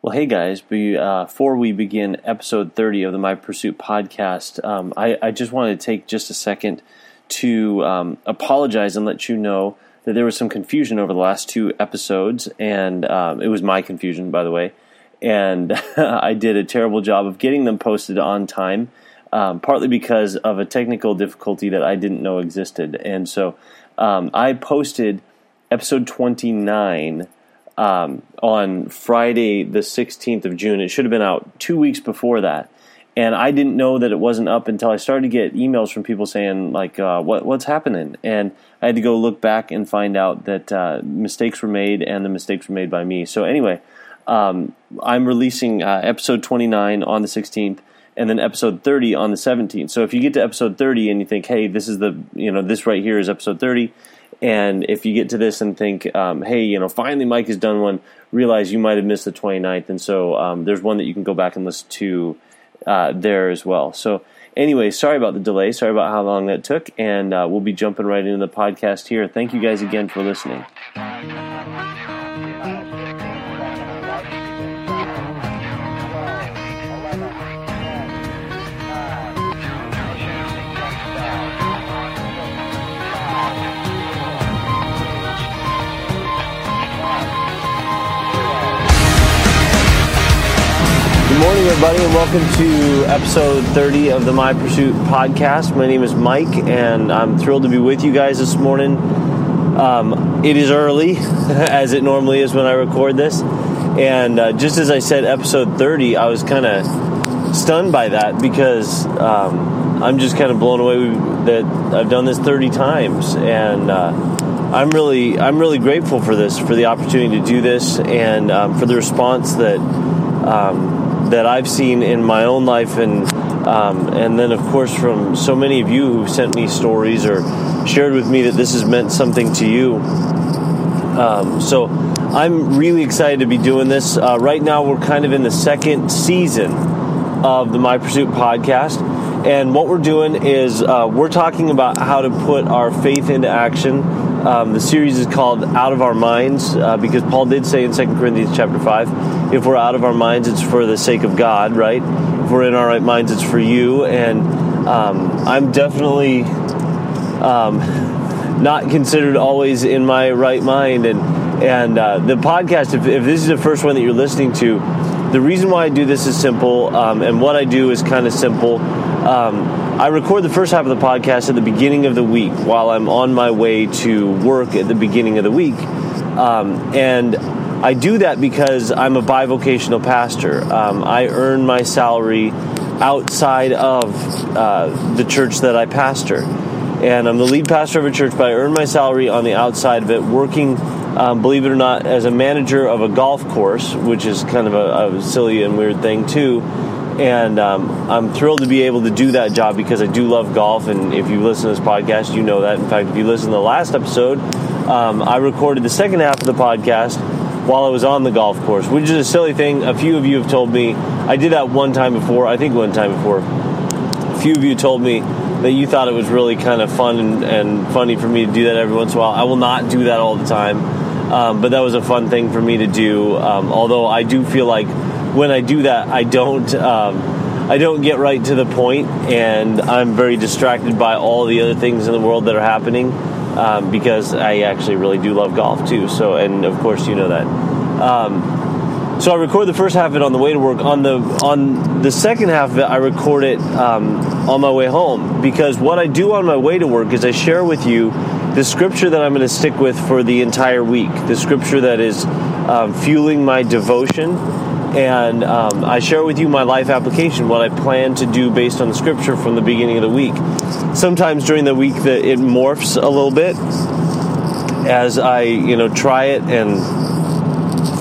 Well, hey guys, uh, before we begin episode 30 of the My Pursuit podcast, um, I, I, just wanted to take just a second to um, apologize and let you know that there was some confusion over the last two episodes, and um, it was my confusion, by the way. And I did a terrible job of getting them posted on time, um, partly because of a technical difficulty that I didn't know existed. And so um, I posted episode 29 um, on Friday, the 16th of June. It should have been out two weeks before that. And I didn't know that it wasn't up until I started to get emails from people saying, like, uh, what, what's happening? And I had to go look back and find out that uh, mistakes were made and the mistakes were made by me. So, anyway, um, I'm releasing uh, episode 29 on the 16th and then episode 30 on the 17th. So if you get to episode 30 and you think, hey, this is the, you know, this right here is episode 30, and if you get to this and think, um, hey, you know, finally Mike has done one, realize you might have missed the 29th. And so um, there's one that you can go back and listen to uh, there as well. So, anyway, sorry about the delay. Sorry about how long that took. And uh, we'll be jumping right into the podcast here. Thank you guys again for listening. Morning, everybody, and welcome to episode 30 of the My Pursuit podcast. My name is Mike, and I'm thrilled to be with you guys this morning. Um, it is early, as it normally is when I record this. And uh, just as I said, episode 30, I was kind of stunned by that because um, I'm just kind of blown away that I've done this 30 times. And uh, I'm really, I'm really grateful for this, for the opportunity to do this, and um, for the response that um, that I've seen in my own life, and um, and then of course from so many of you who sent me stories or shared with me that this has meant something to you. Um, so I'm really excited to be doing this. Uh, right now, we're kind of in the second season of the My Pursuit podcast. And what we're doing is uh, we're talking about how to put our faith into action. Um, the series is called Out of Our Minds uh, because Paul did say in 2 Corinthians chapter 5 if we're out of our minds, it's for the sake of God, right? If we're in our right minds, it's for you. And um, I'm definitely um, not considered always in my right mind. And, and uh, the podcast, if, if this is the first one that you're listening to, the reason why I do this is simple, um, and what I do is kind of simple. Um, I record the first half of the podcast at the beginning of the week while I'm on my way to work at the beginning of the week. Um, and I do that because I'm a bivocational pastor. Um, I earn my salary outside of uh, the church that I pastor. And I'm the lead pastor of a church, but I earn my salary on the outside of it, working um, believe it or not, as a manager of a golf course, which is kind of a, a silly and weird thing too. And um, I'm thrilled to be able to do that job because I do love golf. And if you listen to this podcast, you know that. In fact, if you listen to the last episode, um, I recorded the second half of the podcast while I was on the golf course, which is a silly thing. A few of you have told me I did that one time before. I think one time before. A few of you told me that you thought it was really kind of fun and, and funny for me to do that every once in a while. I will not do that all the time. Um, but that was a fun thing for me to do. Um, although I do feel like when I do that, I don't. Um, I don't get right to the point, and I'm very distracted by all the other things in the world that are happening um, because I actually really do love golf too. So, and of course, you know that. Um, so I record the first half of it on the way to work. On the on the second half of it, I record it um, on my way home because what I do on my way to work is I share with you the scripture that I'm going to stick with for the entire week, the scripture that is um, fueling my devotion, and um, I share with you my life application, what I plan to do based on the scripture from the beginning of the week. Sometimes during the week, that it morphs a little bit as I, you know, try it and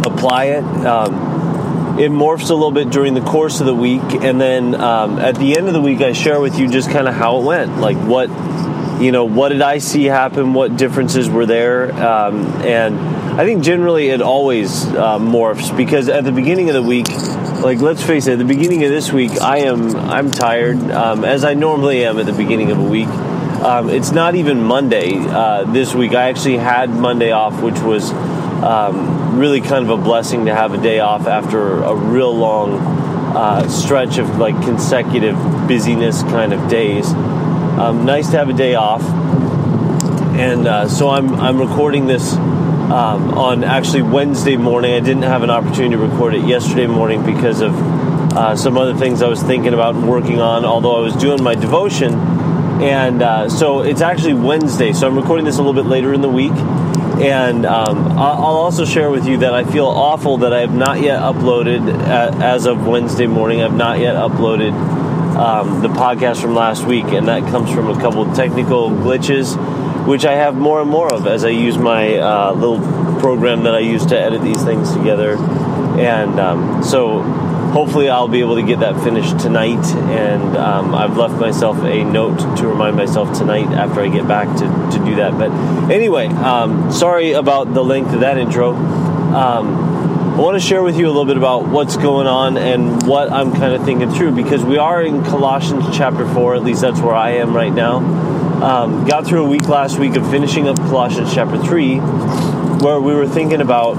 apply it. Um, it morphs a little bit during the course of the week, and then um, at the end of the week, I share with you just kind of how it went, like what you know, what did I see happen? What differences were there? Um, and I think generally it always uh, morphs because at the beginning of the week, like let's face it, at the beginning of this week, I am I'm tired um, as I normally am at the beginning of a week. Um, it's not even Monday uh, this week. I actually had Monday off, which was um, really kind of a blessing to have a day off after a real long uh, stretch of like consecutive busyness kind of days. Um, nice to have a day off, and uh, so I'm I'm recording this um, on actually Wednesday morning. I didn't have an opportunity to record it yesterday morning because of uh, some other things I was thinking about and working on. Although I was doing my devotion, and uh, so it's actually Wednesday. So I'm recording this a little bit later in the week. And um, I'll also share with you that I feel awful that I have not yet uploaded, uh, as of Wednesday morning, I've not yet uploaded um, the podcast from last week. And that comes from a couple technical glitches, which I have more and more of as I use my uh, little program that I use to edit these things together. And um, so hopefully I'll be able to get that finished tonight. And um, I've left myself a note to remind myself tonight after I get back to, to do that. But anyway, um, sorry about the length of that intro. Um, I want to share with you a little bit about what's going on and what I'm kind of thinking through because we are in Colossians chapter 4, at least that's where I am right now. Um, got through a week last week of finishing up Colossians chapter 3, where we were thinking about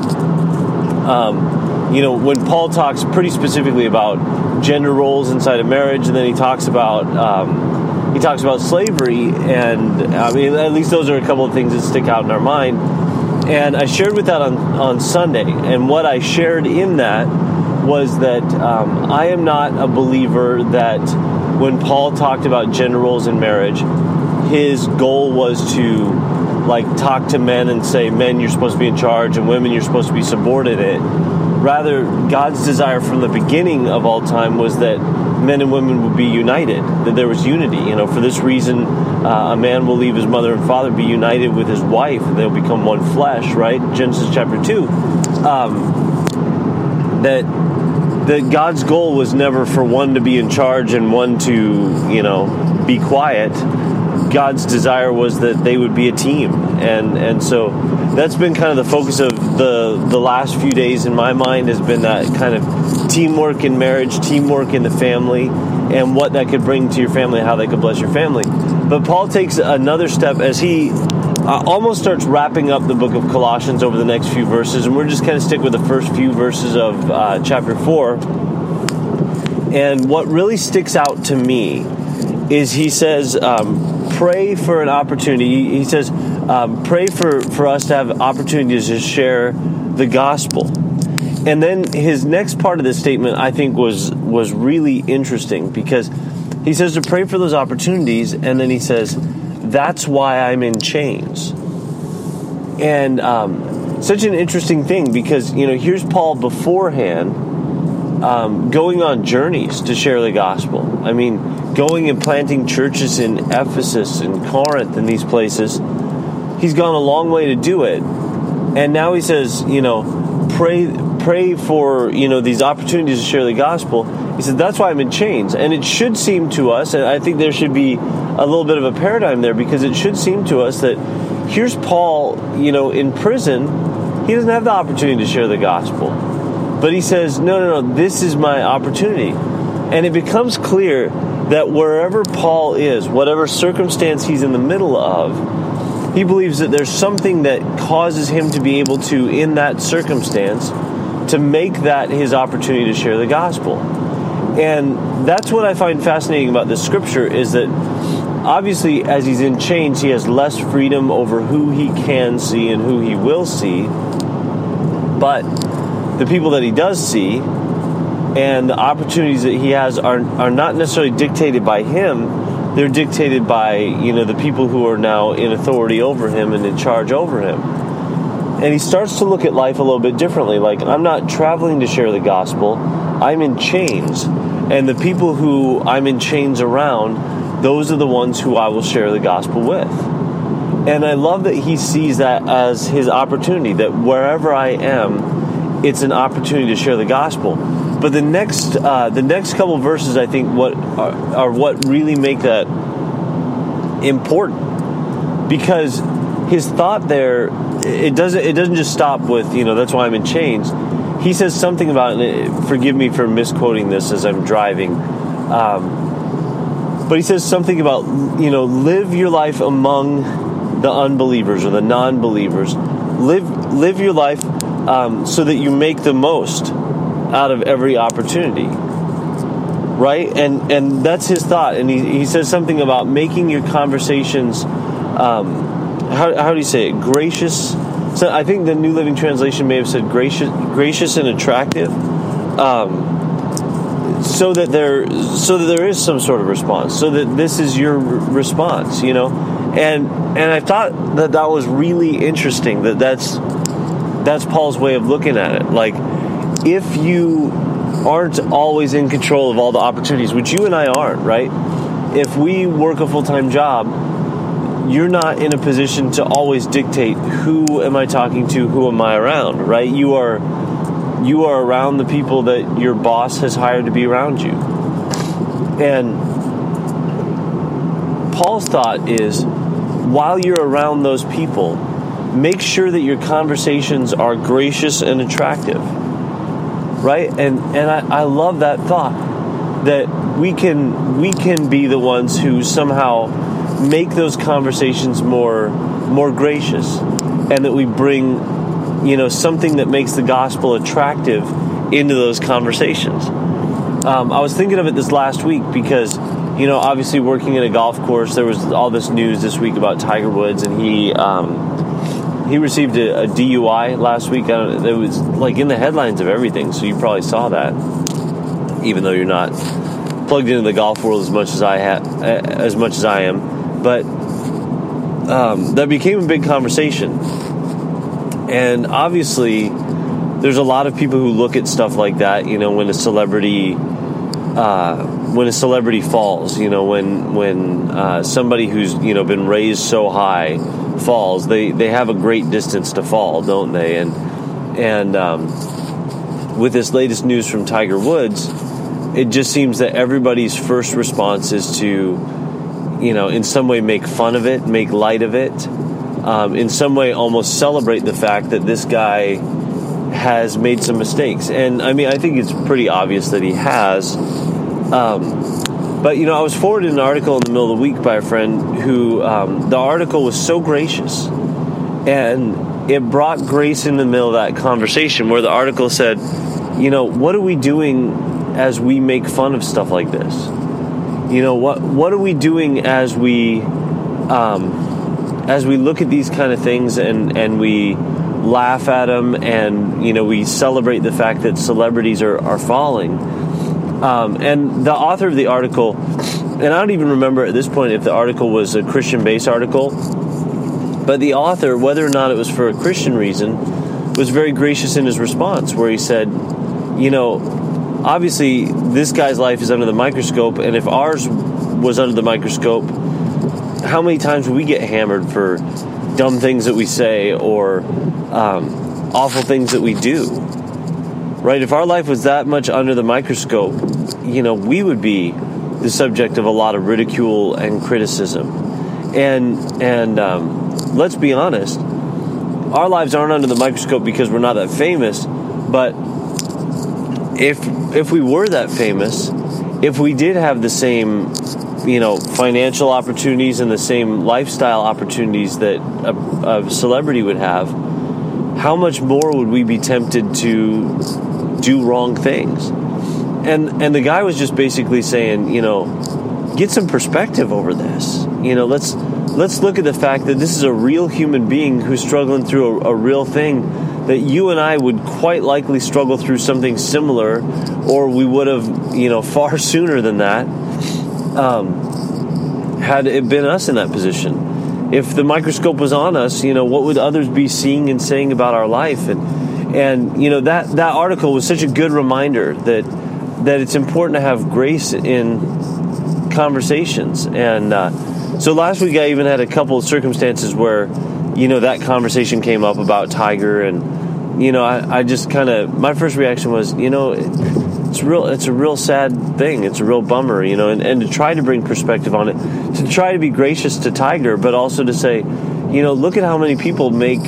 um, you know, when Paul talks pretty specifically about gender roles inside of marriage, and then he talks about um, he talks about slavery, and I mean, at least those are a couple of things that stick out in our mind. And I shared with that on on Sunday, and what I shared in that was that um, I am not a believer that when Paul talked about gender roles in marriage, his goal was to like talk to men and say, men, you're supposed to be in charge, and women, you're supposed to be subordinate Rather, God's desire from the beginning of all time was that men and women would be united, that there was unity. You know, for this reason, uh, a man will leave his mother and father, be united with his wife, and they'll become one flesh, right? Genesis chapter 2. Um, that that God's goal was never for one to be in charge and one to, you know, be quiet. God's desire was that they would be a team, and and so that's been kind of the focus of the the last few days in my mind has been that kind of teamwork in marriage, teamwork in the family, and what that could bring to your family, how that could bless your family. But Paul takes another step as he uh, almost starts wrapping up the book of Colossians over the next few verses, and we're just kind of stick with the first few verses of uh, chapter four. And what really sticks out to me is he says, um, pray for an opportunity. He says, um, pray for, for us to have opportunities to share the gospel. And then his next part of this statement, I think, was was really interesting because he says to pray for those opportunities, and then he says, "That's why I'm in chains." And um, such an interesting thing because you know here's Paul beforehand um, going on journeys to share the gospel. I mean, going and planting churches in Ephesus and Corinth and these places. He's gone a long way to do it. And now he says, you know, pray pray for, you know, these opportunities to share the gospel. He said, that's why I'm in chains. And it should seem to us, and I think there should be a little bit of a paradigm there because it should seem to us that here's Paul, you know, in prison. He doesn't have the opportunity to share the gospel but he says, no, no, no, this is my opportunity. And it becomes clear that wherever Paul is, whatever circumstance he's in the middle of, he believes that there's something that causes him to be able to, in that circumstance, to make that his opportunity to share the gospel. And that's what I find fascinating about this scripture is that obviously, as he's in chains, he has less freedom over who he can see and who he will see. But the people that he does see and the opportunities that he has are, are not necessarily dictated by him. They're dictated by you know the people who are now in authority over him and in charge over him. And he starts to look at life a little bit differently. Like i'm not traveling to share the gospel. I'm in chains and the people who i'm in chains around those are the ones who i will share the gospel with and i love that he sees that as his opportunity that wherever i am it's an opportunity to share the gospel. But the next uh, the next couple verses, I think, what are, are what really make that important because his thought there it doesn't it doesn't just stop with you know that's why I'm in chains. He says something about forgive me for misquoting this as I'm driving. Um, but he says something about you know live your life among the unbelievers or the non-believers. Live live your life um, so that you make the most out of every opportunity. Right? And and that's his thought. And he, he says something about making your conversations um, how, how do you say it? Gracious so i think the new living translation may have said gracious gracious and attractive um, so that there so that there is some sort of response so that this is your response you know? And and i thought that that was really interesting that that's that's paul's way of looking at it. Like if you aren't always in control of all the opportunities which you and i aren't right? If we work a full-time job you're not in a position to always dictate who am i talking to who am i around right you are you are around the people that your boss has hired to be around you. And Paul's thought is while you're around those people, make sure that your conversations are gracious and attractive. Right? And and I, I love that thought that we can we can be the ones who somehow make those conversations more more gracious and that we bring you know something that makes the gospel attractive into those conversations. Um, I was thinking of it this last week because you know obviously working in a golf course, there was all this news this week about Tiger Woods, and he um, he received a, a, DUI last week. it was like in the headlines of everything, so you probably saw that, even though you're not plugged into the golf world as much as I ha- as much as I am, but um, that became a big conversation and obviously, there's a lot of people who look at stuff like that. You know, when a celebrity, uh, when a celebrity falls, you know, when when uh, somebody who's you know been raised so high falls, they they have a great distance to fall, don't they? And and um, with this latest news from Tiger Woods, it just seems that everybody's first response is to, you know, in some way make fun of it, make light of it um, in some way almost celebrate the fact that this guy has made some mistakes. And I mean, I think it's pretty obvious that he has. Um, but you know, I was forwarded an article in the middle of the week by a friend who um, the article was so gracious, and it brought grace in the middle of that conversation where the article said, you know, what are we doing as we make fun of stuff like this? You know, what what are we doing as we um, as we look at these kind of things and, and we laugh at them and you know we celebrate the fact that celebrities are, are falling? Um, and the author of the article and i don't even remember at this point if the article was a christian based article but the author whether or not it was for a christian reason was very gracious in his response where he said you know obviously this guy's life is under the microscope and if ours was under the microscope how many times would we get hammered for dumb things that we say or um, awful things that we do? Right? If our life was that much under the microscope, you know, we would be the subject of a lot of ridicule and criticism. And and um, let's be honest, our lives aren't under the microscope because we're not that famous. But if if we were that famous, if we did have the same you know financial opportunities and the same lifestyle opportunities that a, a, celebrity would have how much more would we be tempted to do wrong things? And and the guy was just basically saying you know get some perspective over this. You know let's let's look at the fact that this is a real human being who's struggling through a, a real thing that you and I would quite likely struggle through something similar, or we would have, you know, far sooner than that um, had it been us in that position. If the microscope was on us, you know, what would others be seeing and saying about our life? And and you know that that article was such a good reminder that that it's important to have grace in conversations. And uh, so last week I even had a couple of circumstances where you know that conversation came up about Tiger and you know I, I just kind of my first reaction was you know it's real it's a real sad thing. It's a real bummer you know and, and to try to bring perspective on it to try to be gracious to tiger but also to say you know look at how many people make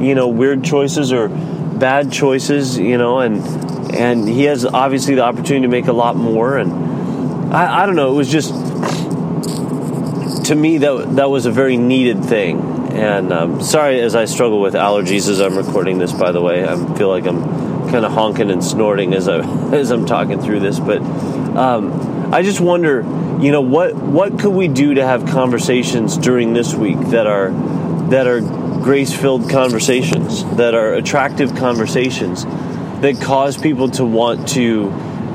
you know weird choices or bad choices you know and and he has obviously the opportunity to make a lot more and i, I don't know it was just to me that that was a very needed thing And um, sorry as I struggle with allergies as I'm recording this. By the way, I feel like I'm kind of honking and snorting as I as I'm talking through this. But um, I just wonder, you know, what what could we do to have conversations during this week that are that are grace filled conversations, that are attractive conversations, that cause people to want to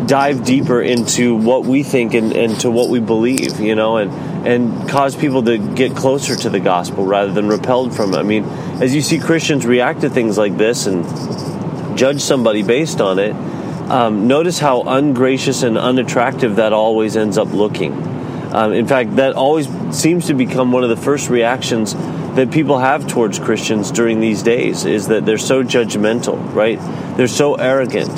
dive deeper into what we think and, and to what we believe, you know, and and cause people to get closer to the gospel rather than repelled from it. I mean, as you see Christians react to things like this and judge somebody based on it, um, notice how ungracious and unattractive that always ends up looking. Um, in fact, that always seems to become one of the first reactions that people have towards Christians during these days is that they're so judgmental, right? They're so arrogant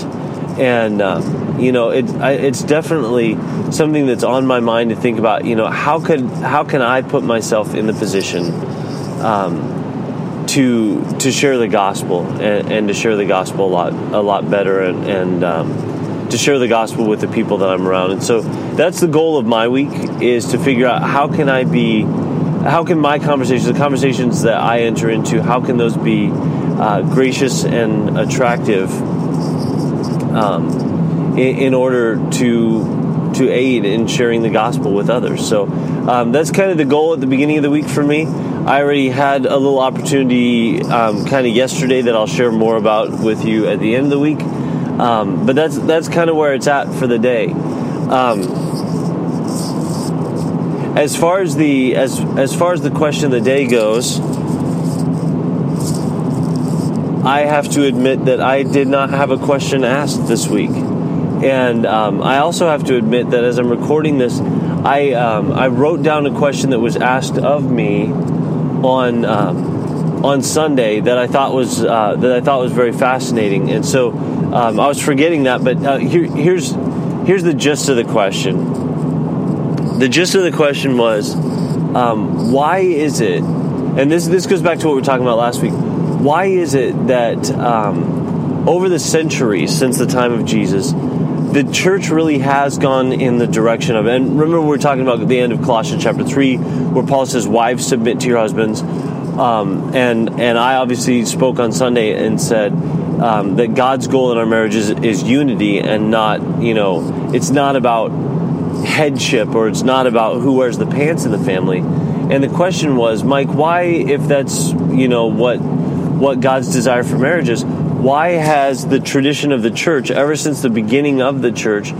and um, you know it, I, it's definitely something that's on my mind to think about you know how could how can I put myself in the position um, to to share the gospel and, and, to share the gospel a lot a lot better and, and um, to share the gospel with the people that I'm around. And so that's the goal of my week is to figure out how can I be how can my conversations the conversations that I enter into how can those be uh, gracious and attractive um, in, in, order to to aid in sharing the gospel with others. So um, that's kind of the goal at the beginning of the week for me. I already had a little opportunity um, kind of yesterday that I'll share more about with you at the end of the week. Um, but that's that's kind of where it's at for the day. Um, as far as the as as far as the question of the day goes, I have to admit that I did not have a question asked this week. And um, I also have to admit that as I'm recording this, I, um, I wrote down a question that was asked of me on, um, on Sunday that I thought was, uh, that I thought was very fascinating. And so um, I was forgetting that, but uh, here, here's, here's the gist of the question. The gist of the question was, um, why is it, and this, this goes back to what we were talking about last week, why is it that um, over the centuries since the time of Jesus, the church really has gone in the direction of, and remember we are talking about the end of Colossians chapter 3, where Paul says, Wives, submit to your husbands. Um, and, and I obviously spoke on Sunday and said um, that God's goal in our marriages is, is unity and not, you know, it's not about headship or it's not about who wears the pants in the family. And the question was, Mike, why, if that's, you know, what what God's desire for marriage is, why has the tradition of the church, ever since the beginning of the church,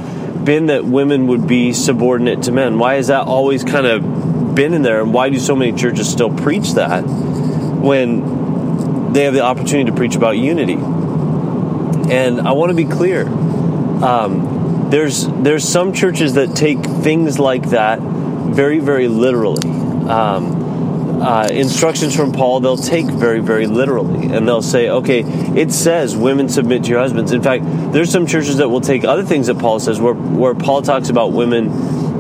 been that women would be subordinate to men? Why has that always kind of been in there? And why do so many churches still preach that when they have the opportunity to preach about unity? And I want to be clear. Um, there's there's some churches that take things like that very very literally. Um, uh, instructions from Paul, they'll take very, very literally. And they'll say, okay, it says women submit to your husbands. In fact, there's some churches that will take other things that Paul says, where, where Paul talks about women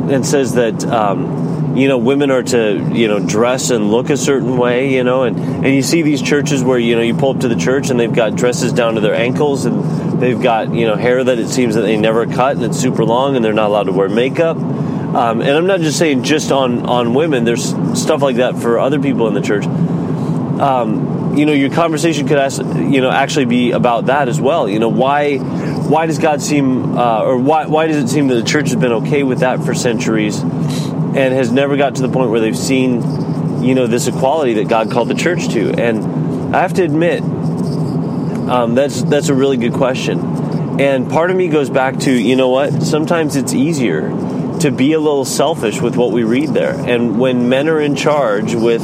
and says that, um, you know, women are to, you know, dress and look a certain way, you know, and, and you see these churches where, you know, you pull up to the church and they've got dresses down to their ankles and they've got, you know, hair that it seems that they never cut and it's super long and they're not allowed to wear makeup um, and I'm not just saying just on on women. There's stuff like that for other people in the church. Um, you know, your conversation could ask, you know actually be about that as well. You know, why why does God seem uh, or why why does it seem that the church has been okay with that for centuries and has never got to the point where they've seen you know this equality that God called the church to? And I have to admit, um, that's that's a really good question. And part of me goes back to, you know what? Sometimes it's easier to be a little selfish with what we read there. And when men are in charge with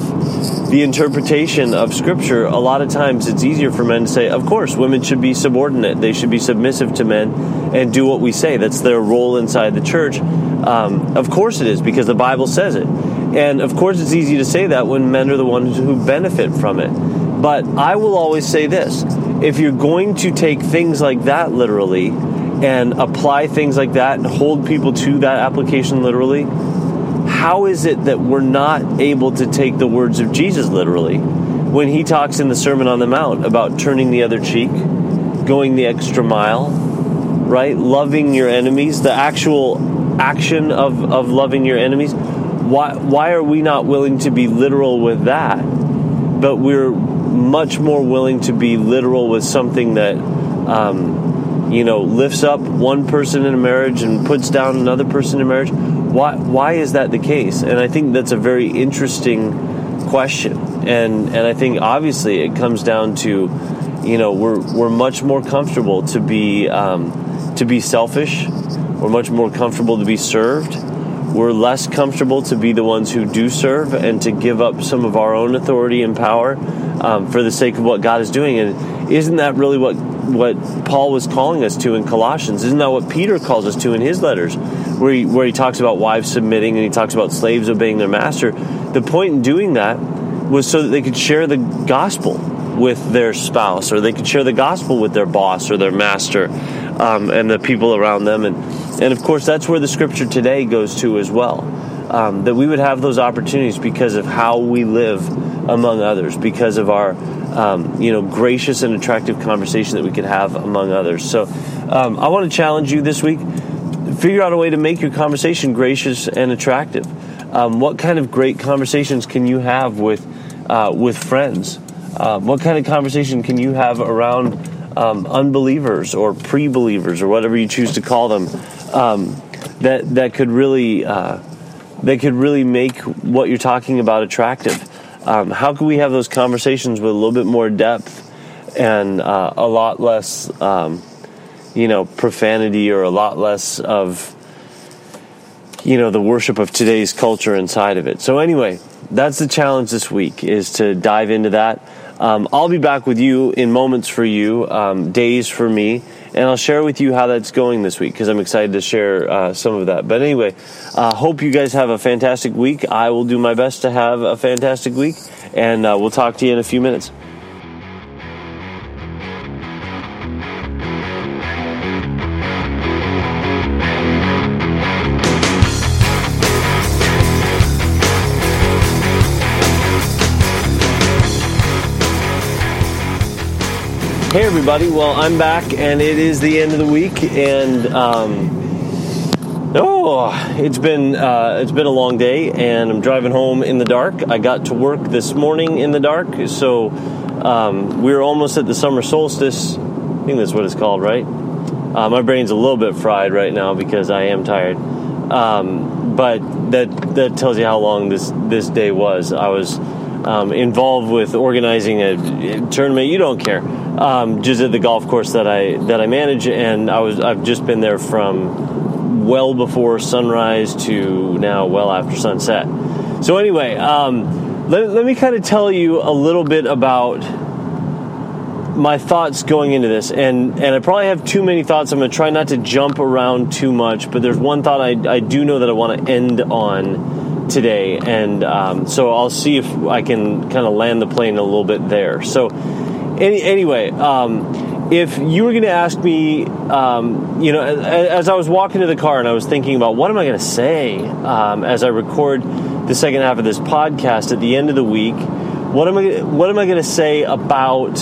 the interpretation of Scripture, a lot of times it's easier for men to say, of course, women should be subordinate. They should be submissive to men and do what we say. That's their role inside the church. Um, of course it is, because the Bible says it. And of course it's easy to say that when men are the ones who benefit from it. But I will always say this if you're going to take things like that literally, and apply things like that and hold people to that application literally, how is it that we're not able to take the words of Jesus literally when he talks in the Sermon on the Mount about turning the other cheek, going the extra mile, right? Loving your enemies, the actual action of, of loving your enemies. Why, why are we not willing to be literal with that? but we're much more willing to be literal with something that um, you know lifts up one person in a marriage and puts down another person in a marriage. Why why is that the case? And I think that's a very interesting question. And and I think obviously it comes down to you know we're we're much more comfortable to be um, to be selfish. We're much more comfortable to be served we're less comfortable to be the ones who do serve and to give up some of our own authority and power um, for the sake of what God is doing. And isn't that really what what Paul was calling us to in Colossians? Isn't that what Peter calls us to in his letters, where he, where he talks about wives submitting and he talks about slaves obeying their master? The point in doing that was so that they could share the gospel with their spouse, or they could share the gospel with their boss or their master, um, and the people around them. And and of course, that's where the scripture today goes to as well. Um, that we would have those opportunities because of how we live among others, because of our um, you know gracious and attractive conversation that we could have among others. So um, I want to challenge you this week: figure out a way to make your conversation gracious and attractive. Um, what kind of great conversations can you have with uh, with friends? Uh, what kind of conversation can you have around um, unbelievers or pre-believers or whatever you choose to call them um, that that could really uh, that could really make what you're talking about attractive. Um, how can we have those conversations with a little bit more depth and uh, a lot less, um, you know, profanity or a lot less of, you know, the worship of today's culture inside of it. So anyway, that's the challenge this week is to dive into that. Um, I'll be back with you in moments for you, um, days for me and I'll share with you how that's going this week because I'm excited to share uh, some of that. But anyway, uh, hope you guys have a fantastic week. I will do my best to have a fantastic week, and uh, we'll talk to you in a few minutes. Hey, everybody. Well, I'm back, and it is the end of the week, and um, oh, it's been uh, it's been a long day, and I'm driving home in the dark. I got to work this morning in the dark, so um, we're almost at the summer solstice. I think that's what it's called, right? Uh, my brain's a little bit fried right now because I am tired, um, but that that tells you how long this this day was. I was um, involved with organizing a, a tournament. You don't care um, just at the golf course that I that I manage, and I was I've just been there from well before sunrise to now well after sunset. So anyway, um, let, let me kind of tell you a little bit about my thoughts going into this, and and I probably have too many thoughts. I'm going to try not to jump around too much, but there's one thought I I do know that I want to end on today, and um, so I'll see if I can kind of land the plane a little bit there. So any, anyway, um, if you were going to ask me, um, you know, as, as, I was walking to the car and I was thinking about what am I going to say um, as I record the second half of this podcast at the end of the week, what am I what am I going to say about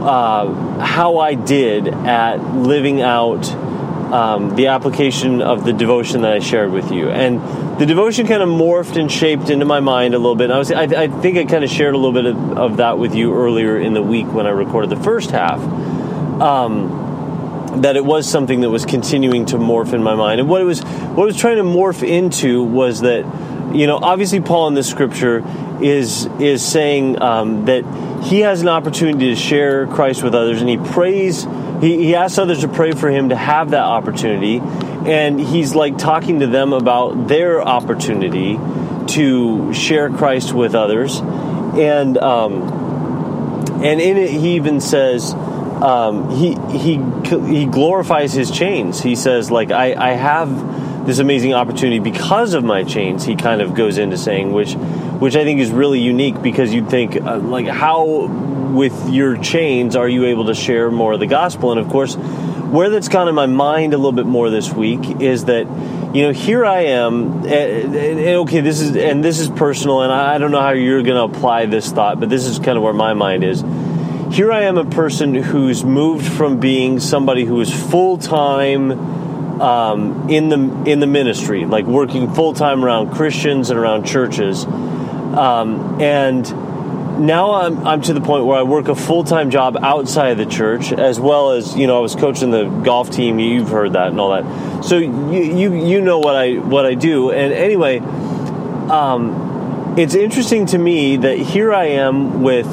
uh, how I did at living out um, the application of the devotion that I shared with you. And the devotion kind of morphed and shaped into my mind a little bit. I, was, I, I think I kind of shared a little bit of, of, that with you earlier in the week when I recorded the first half. Um, that it was something that was continuing to morph in my mind, and what it was, what it was trying to morph into was that, you know, obviously Paul in this scripture is is saying um, that he has an opportunity to share Christ with others, and he prays he, he asks others to pray for him to have that opportunity, and he's like talking to them about their opportunity to share Christ with others, and um, and in it he even says. Um, he he he glorifies his chains. He says, like I, I have this amazing opportunity because of my chains. He kind of goes into saying, which which I think is really unique because you'd think uh, like how with your chains are you able to share more of the gospel? And of course, where that's gone in my mind a little bit more this week is that you know here I am, and, and okay, this is and this is personal, and I don't know how you're going to apply this thought, but this is kind of where my mind is. Here I am, a person who's moved from being somebody who is full time um, in the in the ministry, like working full time around Christians and around churches, um, and now I'm, I'm to the point where I work a full time job outside of the church, as well as you know I was coaching the golf team. You've heard that and all that, so you you, you know what I what I do. And anyway, um, it's interesting to me that here I am with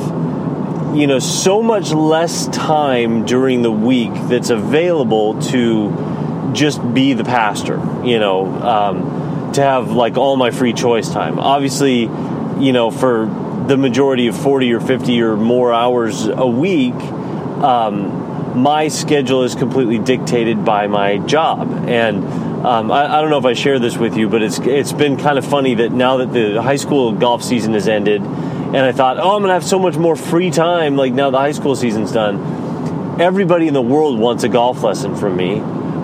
you know so much less time during the week that's available to just be the pastor. You know, um, to have like all my free choice time. Obviously, you know for the majority of 40 or 50 or more hours a week, um, my schedule is completely dictated by my job. And um, I, I, don't know if I share this with you, but it's it's been kind of funny that now that the high school golf season has ended, and I thought, oh, I'm gonna have so much more free time. Like now the high school season's done, everybody in the world wants a golf lesson from me,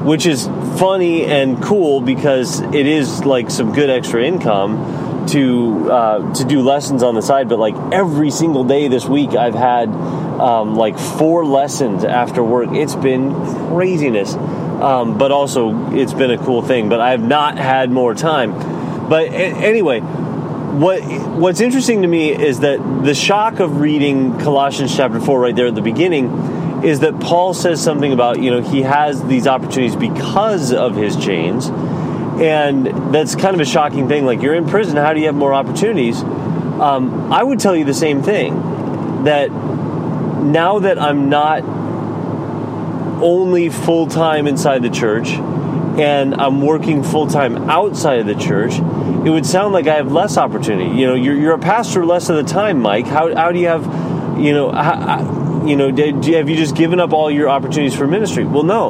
which is funny and cool because it is like some good extra income to uh, to do lessons on the side, but like every single day this week, I've had um, like four lessons after work. It's been craziness, um, but also it's been a cool thing. But I have not had more time. But a- anyway, what what's interesting to me is that the shock of reading Colossians chapter four right there at the beginning is that Paul says something about you know he has these opportunities because of his chains and that's kind of a shocking thing. Like, you're in prison, how do you have more opportunities? Um, I would tell you the same thing that now that I'm not only full time inside the church and I'm working full time outside of the church, it would sound like I have less opportunity. You know, you're, you're a pastor less of the time, Mike. How, how do you have, you know, how, you know, did, have you just given up all your opportunities for ministry? Well, no.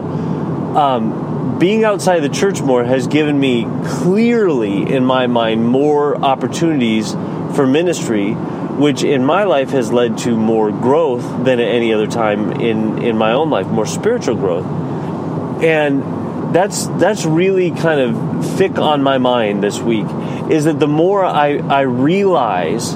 Um, being outside the church more has given me clearly in my mind more opportunities for ministry which in my life has led to more growth than at any other time in in my own life more spiritual growth. And that's that's really kind of thick on my mind this week is that the more I, I realize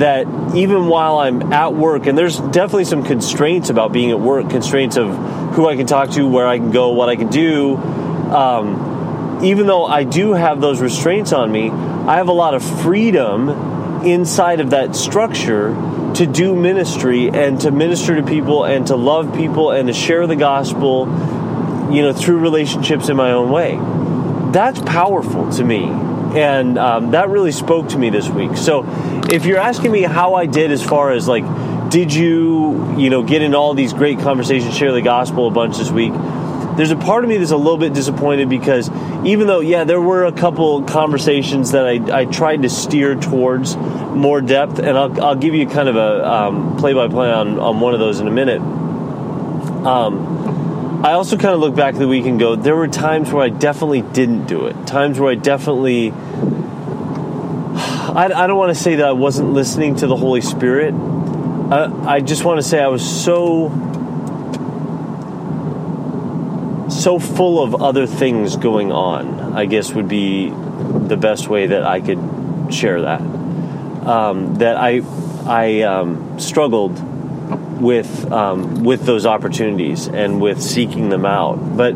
that even while I'm at work, and there's definitely some constraints about being at work, constraints of who I can talk to, where I can go, what I can do. Um, even though I do have those restraints on me, I have a lot of freedom inside of that structure to do ministry and to minister to people and to love people and to share the gospel, you know, through relationships in my own way. That's powerful to me and um, that really spoke to me this week. So, if you're asking me how I did as far as like, did you, you know, get in all these great conversations, share the gospel a bunch this week? There's a part of me that's a little bit disappointed because even though, yeah, there were a couple conversations that I, I tried to steer towards more depth, and I'll, I'll give you kind of a play by play on, on one of those in a minute. Um, I also kind of look back the week and go, there were times where I definitely didn't do it. Times where I definitely, I, I don't want to say that I wasn't listening to the Holy Spirit. I, I just want to say I was so, so full of other things going on, I guess would be the best way that I could share that. Um, that I, I um, struggled with um, with those opportunities and with seeking them out. But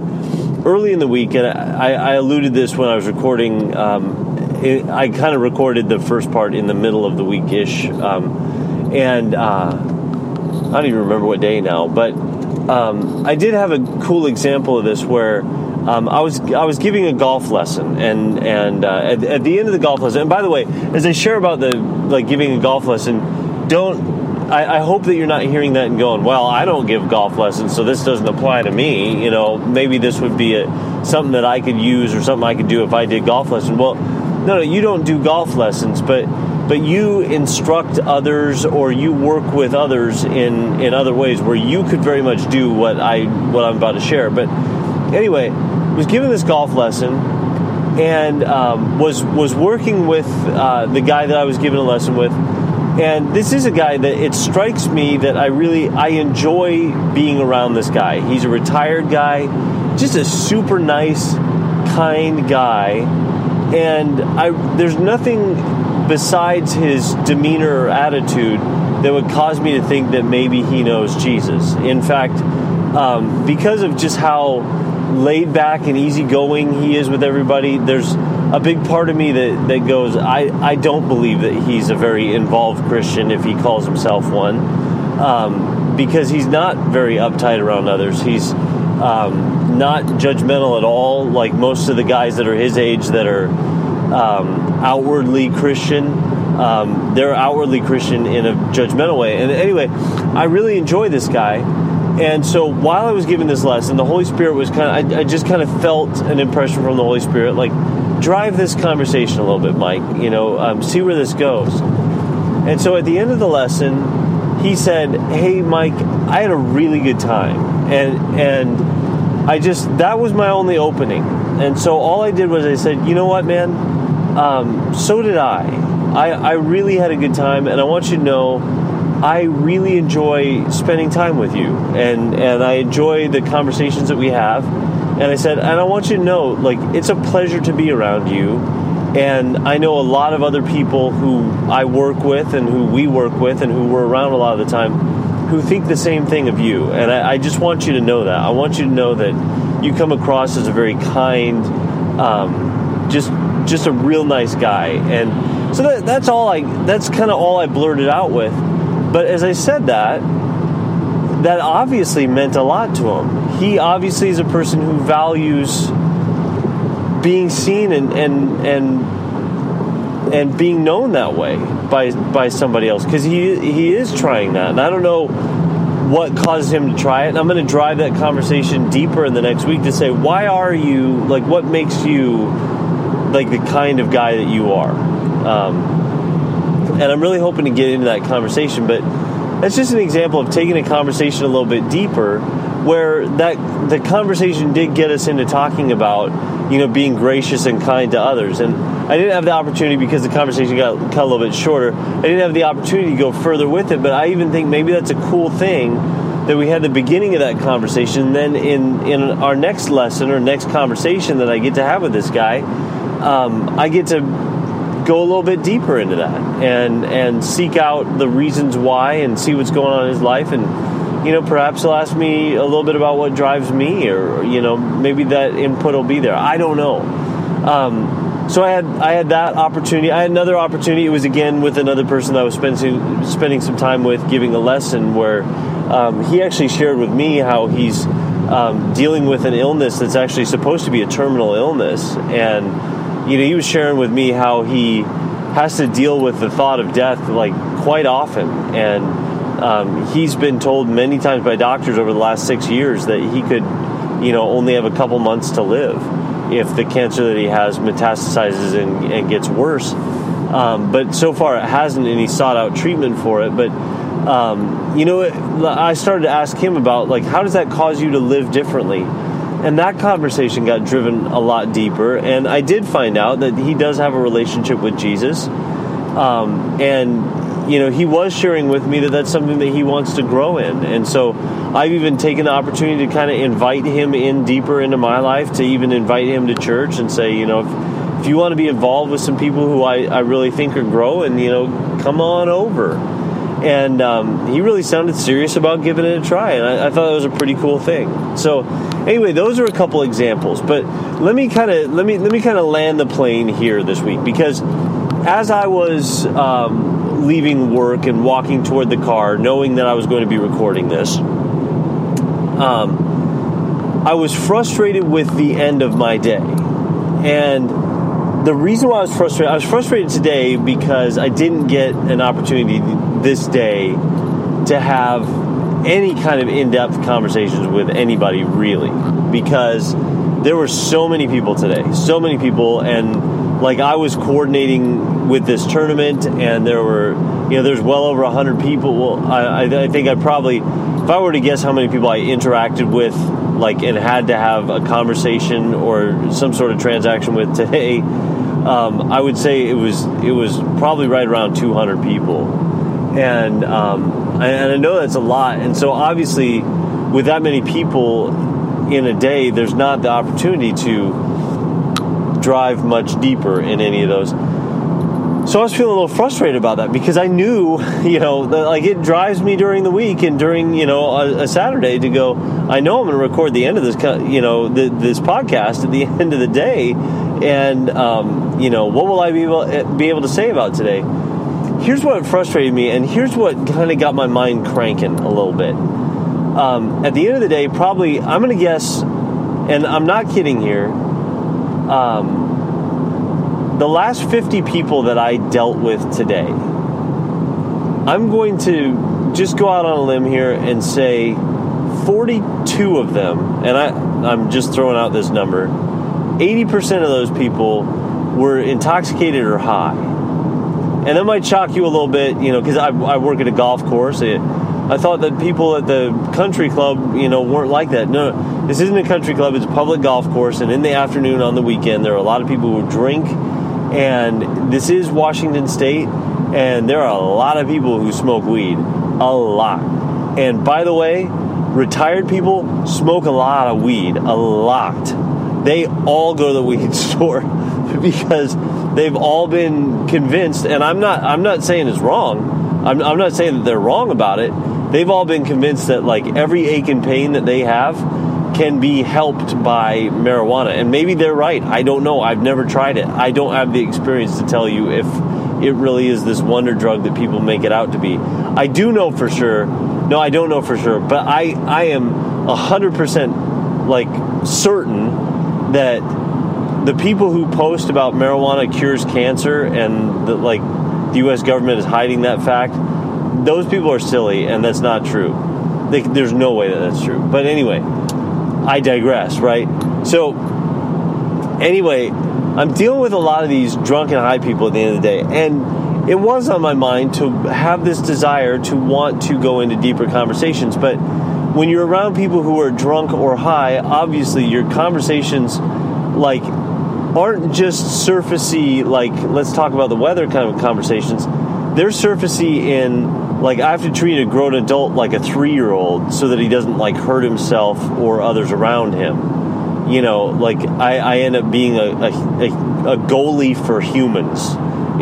early in the week, and I, I alluded this when I was recording. Um, I kind of recorded the first part in the middle of the week ish, um, and uh, I don't even remember what day now. But um, I did have a cool example of this where. Um, I was I was giving a golf lesson, and and uh, at, at, the end of the golf lesson. And by the way, as I share about the like giving a golf lesson, don't I, I, hope that you're not hearing that and going, well, I don't give golf lessons, so this doesn't apply to me. You know, maybe this would be a, something that I could use or something I could do if I did golf lessons. Well, no, no, you don't do golf lessons, but but you instruct others or you work with others in in other ways where you could very much do what I what I'm about to share. But anyway, was given this golf lesson and um, was was working with uh, the guy that I was given a lesson with and this is a guy that it strikes me that I really I enjoy being around this guy. He's a retired guy, just a super nice, kind guy, and I there's nothing besides his demeanor or attitude that would cause me to think that maybe he knows Jesus. In fact, um, because of just how laid back and easygoing he is with everybody, there's a big part of me that, that goes, I, I don't believe that he's a very involved Christian if he calls himself one, um, because he's not very uptight around others. He's um, not judgmental at all, like most of the guys that are his age that are um, outwardly Christian. Um, they're outwardly Christian in a judgmental way. And anyway, I really enjoy this guy. And so while I was giving this lesson, the Holy Spirit was kind of, I, I just kind of felt an impression from the Holy Spirit, like, drive this conversation a little bit, Mike, you know, um, see where this goes. And so at the end of the lesson, he said, Hey, Mike, I had a really good time. And, and I just, that was my only opening. And so all I did was I said, You know what, man? Um, so did I. I. I really had a good time, and I want you to know I really enjoy spending time with you, and and I enjoy the conversations that we have. And I said, and I want you to know, like, it's a pleasure to be around you. And I know a lot of other people who I work with and who we work with and who we're around a lot of the time who think the same thing of you. And I, I just want you to know that. I want you to know that you come across as a very kind, um, just just a real nice guy. And so that, that's all I. That's kind of all I blurted out with. But as I said that, that obviously meant a lot to him. He obviously is a person who values being seen and and and and being known that way by by somebody else because he he is trying that, and I don't know what causes him to try it. And I'm going to drive that conversation deeper in the next week to say why are you like what makes you like the kind of guy that you are. Um, and I'm really hoping to get into that conversation, but that's just an example of taking a conversation a little bit deeper where that the conversation did get us into talking about you know being gracious and kind to others. And i didn't have the opportunity because the conversation got cut a little bit shorter. I didn't have the opportunity to go further with it but i even think maybe that's a cool thing that we had the beginning of that conversation. Then in in our next lesson or next conversation that i get to have with this guy um, i get to go a little bit deeper into that and and seek out the reasons why and see what's going on in his life and you know perhaps he'll ask me a little bit about what drives me or you know maybe that input will be there. I don't know. Um, so i had i had that opportunity i had another opportunity. It was again with another person that i was spending spending some time with giving a lesson where um, he actually shared with me how he's um, dealing with an illness that's actually supposed to be a terminal illness. And you know, he was sharing with me how he has to deal with the thought of death like quite often, and um, he's been told many times by doctors over the last six years that he could, you know, only have a couple months to live if the cancer that he has metastasizes and, and gets worse. Um, but so far, it hasn't, and he sought out treatment for it. But um, you know, I started to ask him about like how does that cause you to live differently? And that conversation got driven a lot deeper. And I did find out that he does have a relationship with Jesus. Um, and, you know, he was sharing with me that that's something that he wants to grow in. And so I've even taken the opportunity to kind of invite him in deeper into my life, to even invite him to church and say, you know, if, if you want to be involved with some people who I, I really think are growing, you know, come on over and um, he really sounded serious about giving it a try, and I, I, thought it was a pretty cool thing. So, anyway, those are a couple examples. But let me kind of let me let me kind of land the plane here this week because as I was um, leaving work and walking toward the car, knowing that I was going to be recording this, um, I was frustrated with the end of my day, and the reason why I was frustrated, I was frustrated today because I didn't get an opportunity this day to have any kind of in-depth conversations with anybody really. Because there were so many people today. So many people and like i was coordinating with this tournament and there were you know there's well over 100 people. Well I, I think i probably if i were to guess how many people i interacted with like and had to have a conversation or some sort of transaction with today um, i would say it was it was probably right around 200 people. And um, and I know that's a lot. And so obviously, with that many people in a day, there's not the opportunity to drive much deeper in any of those. so I was feeling a little frustrated about that because I knew, you know, like it drives me during the week and during, you know, a, a Saturday to go. I know I'm going to record the end of this, you know, the, this podcast at the end of the day, and um, you know, what will I be able eh, be able to say about today? Here's what frustrated me, and here's what kind of got my mind cranking a little bit. Um, at the end of the day, probably I'm going to guess, and I'm not kidding here. Um, the last 50 people that I dealt with today, I'm going to just go out on a limb here and say 42 of them, and I, I'm just throwing out this number, 80% of those people were intoxicated or high. And that might shock you a little bit, you know, because I, I, work at a golf course. I thought that people at the country club, you know, weren't like that. No, this isn't a country club, it's a public golf course. And in the afternoon on the weekend, there are a lot of people who drink and this is Washington State, and there are a lot of people who smoke weed. A lot. And by the way, retired people smoke a lot of weed. A lot. They all go to the weed store because they've all been convinced, and I'm not I'm not saying it's wrong. I'm, I'm not saying that they're wrong about it. They've all been convinced that like every ache and pain that they have can be helped by marijuana. And maybe they're right. I don't know. I've never tried it. I don't have the experience to tell you if it really is this wonder drug that people make it out to be. I do know for sure. No, I don't know for sure, but I I am 100% like certain that the people who post about marijuana cures cancer and the, like the US government is hiding that fact, those people are silly and that's not true. They, there's no way that that's true. But anyway, I digress, right? So, anyway, I'm dealing with a lot of these drunk and high people at the end of the day, and it was on my mind to have this desire to want to go into deeper conversations. But when you're around people who are drunk or high, obviously your conversations, like, aren't just surfacey, like, let's talk about the weather kind of conversations. They're surfacey in like I have to treat a grown adult like a three year old so that he doesn't like hurt himself or others around him. You know, like I, I end up being a, a, a, goalie for humans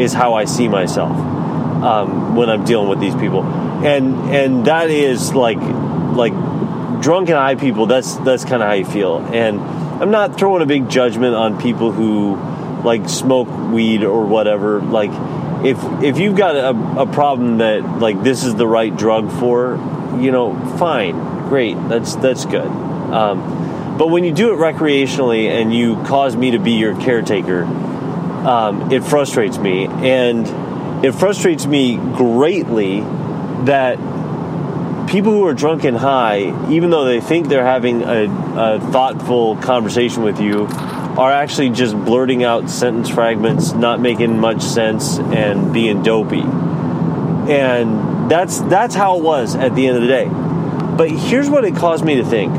is how I see myself um, when I'm dealing with these people, and and that is like like drunken high people. That's that's kind of how you feel, and I'm not throwing a big judgment on people who like smoke weed or whatever. Like if if you've got a, a problem that like this is the right drug for, you know, fine, great, that's that's good. Um, but when you do it recreationally and you cause me to be your caretaker, um, it frustrates me, and it frustrates me greatly that people who are drunk and high, even though they think they're having a, a thoughtful conversation with you, are actually just blurting out sentence fragments, not making much sense, and being dopey. And that's that's how it was at the end of the day. But here's what it caused me to think.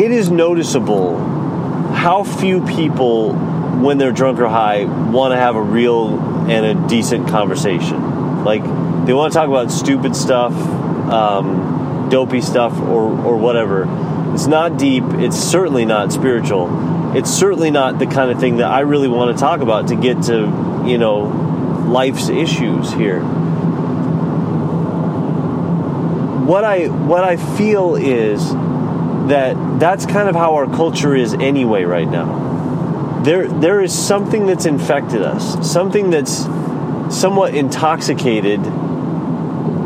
It is noticeable how few people, when they're drunk or high, want to have a real and a decent conversation. Like they want to talk about stupid stuff, um, dopey stuff, or or whatever it's not deep. It's certainly not spiritual. It's certainly not the kind of thing that I really want to talk about to get to, you know, life's issues here. What I what I feel is that that's kind of how our culture is anyway right now. There there is something that's infected us. Something that's somewhat intoxicated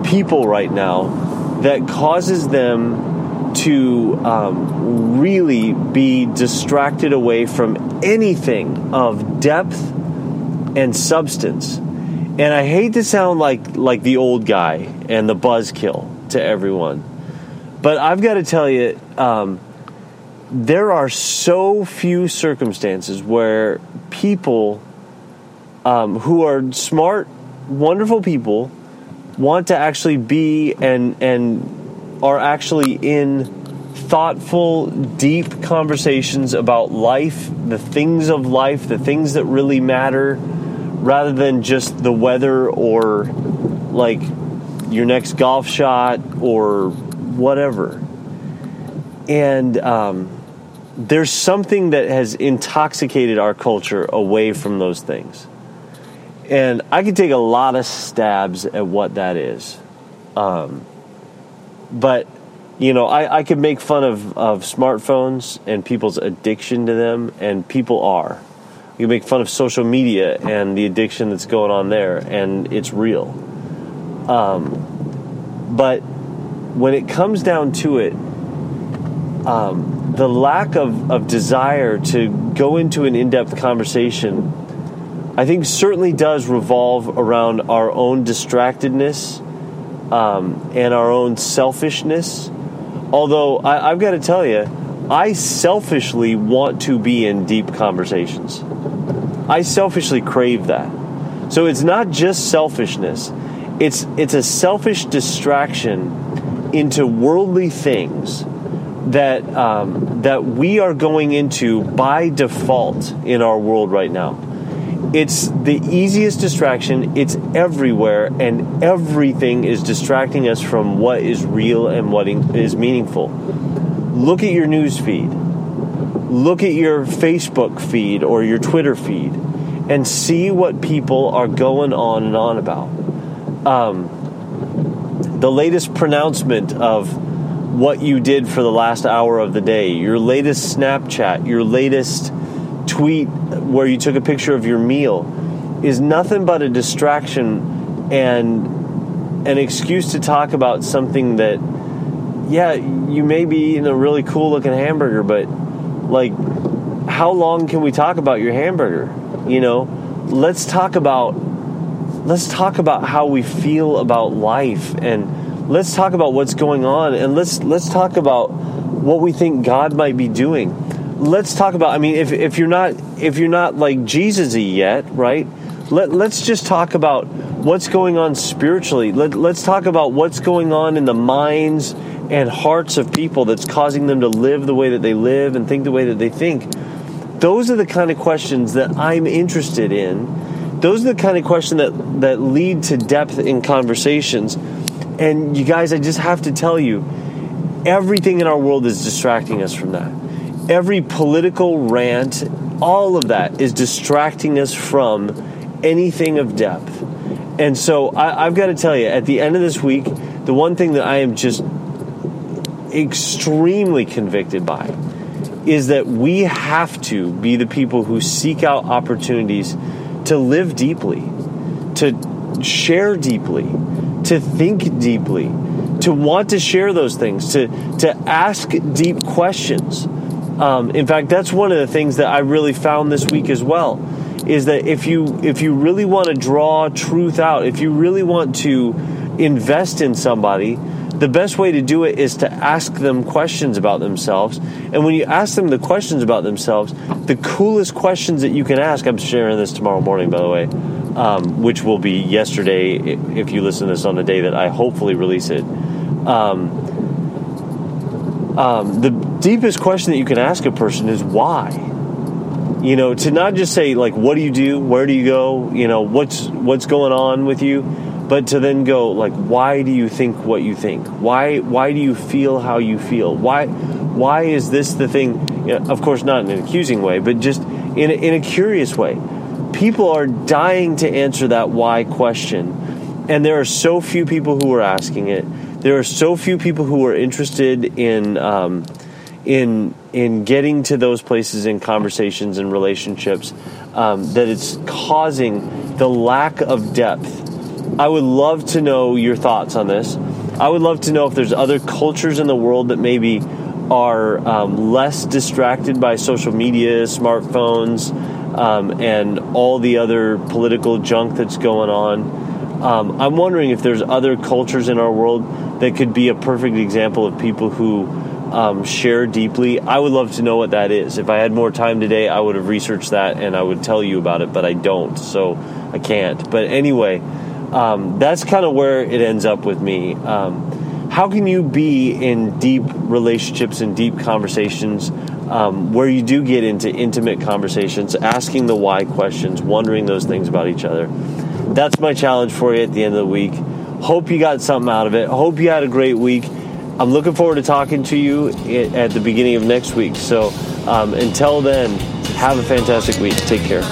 people right now that causes them to um, really be distracted away from anything of depth and substance. And I hate to sound like like the old guy and the buzzkill to everyone, but I've got to tell you, um, there are so few circumstances where people um, who are smart, wonderful people want to actually be and and are actually in thoughtful, deep conversations about life, the things of life, the things that really matter, rather than just the weather or like your next golf shot or whatever. And um, there's something that has intoxicated our culture away from those things. And I could take a lot of stabs at what that is. Um, but, you know, I, I could make fun of, of smartphones and people's addiction to them, and people are. You make fun of social media and the addiction that's going on there, and it's real. Um, but when it comes down to it, um, the lack of, of desire to go into an in depth conversation, I think, certainly does revolve around our own distractedness um, and our own selfishness. Although, I, I've got to tell you, I selfishly want to be in deep conversations. I selfishly crave that. So it's not just selfishness. It's it's a selfish distraction into worldly things that um, that we are going into by default in our world right now. It's the easiest distraction. It's everywhere, and everything is distracting us from what is real and what is meaningful. Look at your news feed. Look at your Facebook feed or your Twitter feed, and see what people are going on and on about. Um, the latest pronouncement of what you did for the last hour of the day, your latest Snapchat, your latest tweet where you took a picture of your meal is nothing but a distraction and an excuse to talk about something that yeah, you may be eating a really cool looking hamburger, but like how long can we talk about your hamburger? You know, let's talk about let's talk about how we feel about life and let's talk about what's going on and let's let's talk about what we think God might be doing. Let's talk about I mean if, if you're not if you're not like Jesus yet, right? Let, let's just talk about what's going on spiritually. Let, let's talk about what's going on in the minds and hearts of people that's causing them to live the way that they live and think the way that they think. Those are the kind of questions that I'm interested in. Those are the kind of questions that, that lead to depth in conversations and you guys, I just have to tell you, everything in our world is distracting us from that. Every political rant, all of that is distracting us from anything of depth. And so I, have got to tell you, at the end of this week, the one thing that I am just extremely convicted by is that we have to be the people who seek out opportunities to live deeply, to share deeply, to think deeply, to want to share those things, to, to ask deep questions. Um, in fact, that's one of the things that I really found this week as well. Is that if you if you really want to draw truth out, if you really want to invest in somebody, the best way to do it is to ask them questions about themselves. And when you ask them the questions about themselves, the coolest questions that you can ask, I'm sharing this tomorrow morning, by the way, um, which will be yesterday if you listen to this on the day that I hopefully release it. Um, um, the deepest question that you can ask a person is why. You know, to not just say like, "What do you do? Where do you go? You know, what's what's going on with you," but to then go like, "Why do you think what you think? Why why do you feel how you feel? Why why is this the thing?" You know, of course, not in an accusing way, but just in a, in a curious way people are dying to answer that why question. And there are so few people who are asking it. There are so few people who are interested in um, in in getting to those places in conversations and relationships um, that it's causing the lack of depth. I would love to know your thoughts on this. I would love to know if there's other cultures in the world that maybe are um, less distracted by social media, smartphones, um, and all the other political junk that's going on. Um, I'm wondering if there's other cultures in our world that could be a perfect example of people who um, share deeply. I would love to know what that is. If I had more time today, I would have researched that and I would tell you about it, but I don't, so I can't. But anyway, um, that's kind of where it ends up with me. Um, how can you be in deep relationships and deep conversations um, where you do get into intimate conversations, asking the why questions, wondering those things about each other. That's my challenge for you at the end of the week. Hope you got something out of it. Hope you had a great week. I'm looking forward to talking to you at the beginning of next week. So um, until then, have a fantastic week. Take care.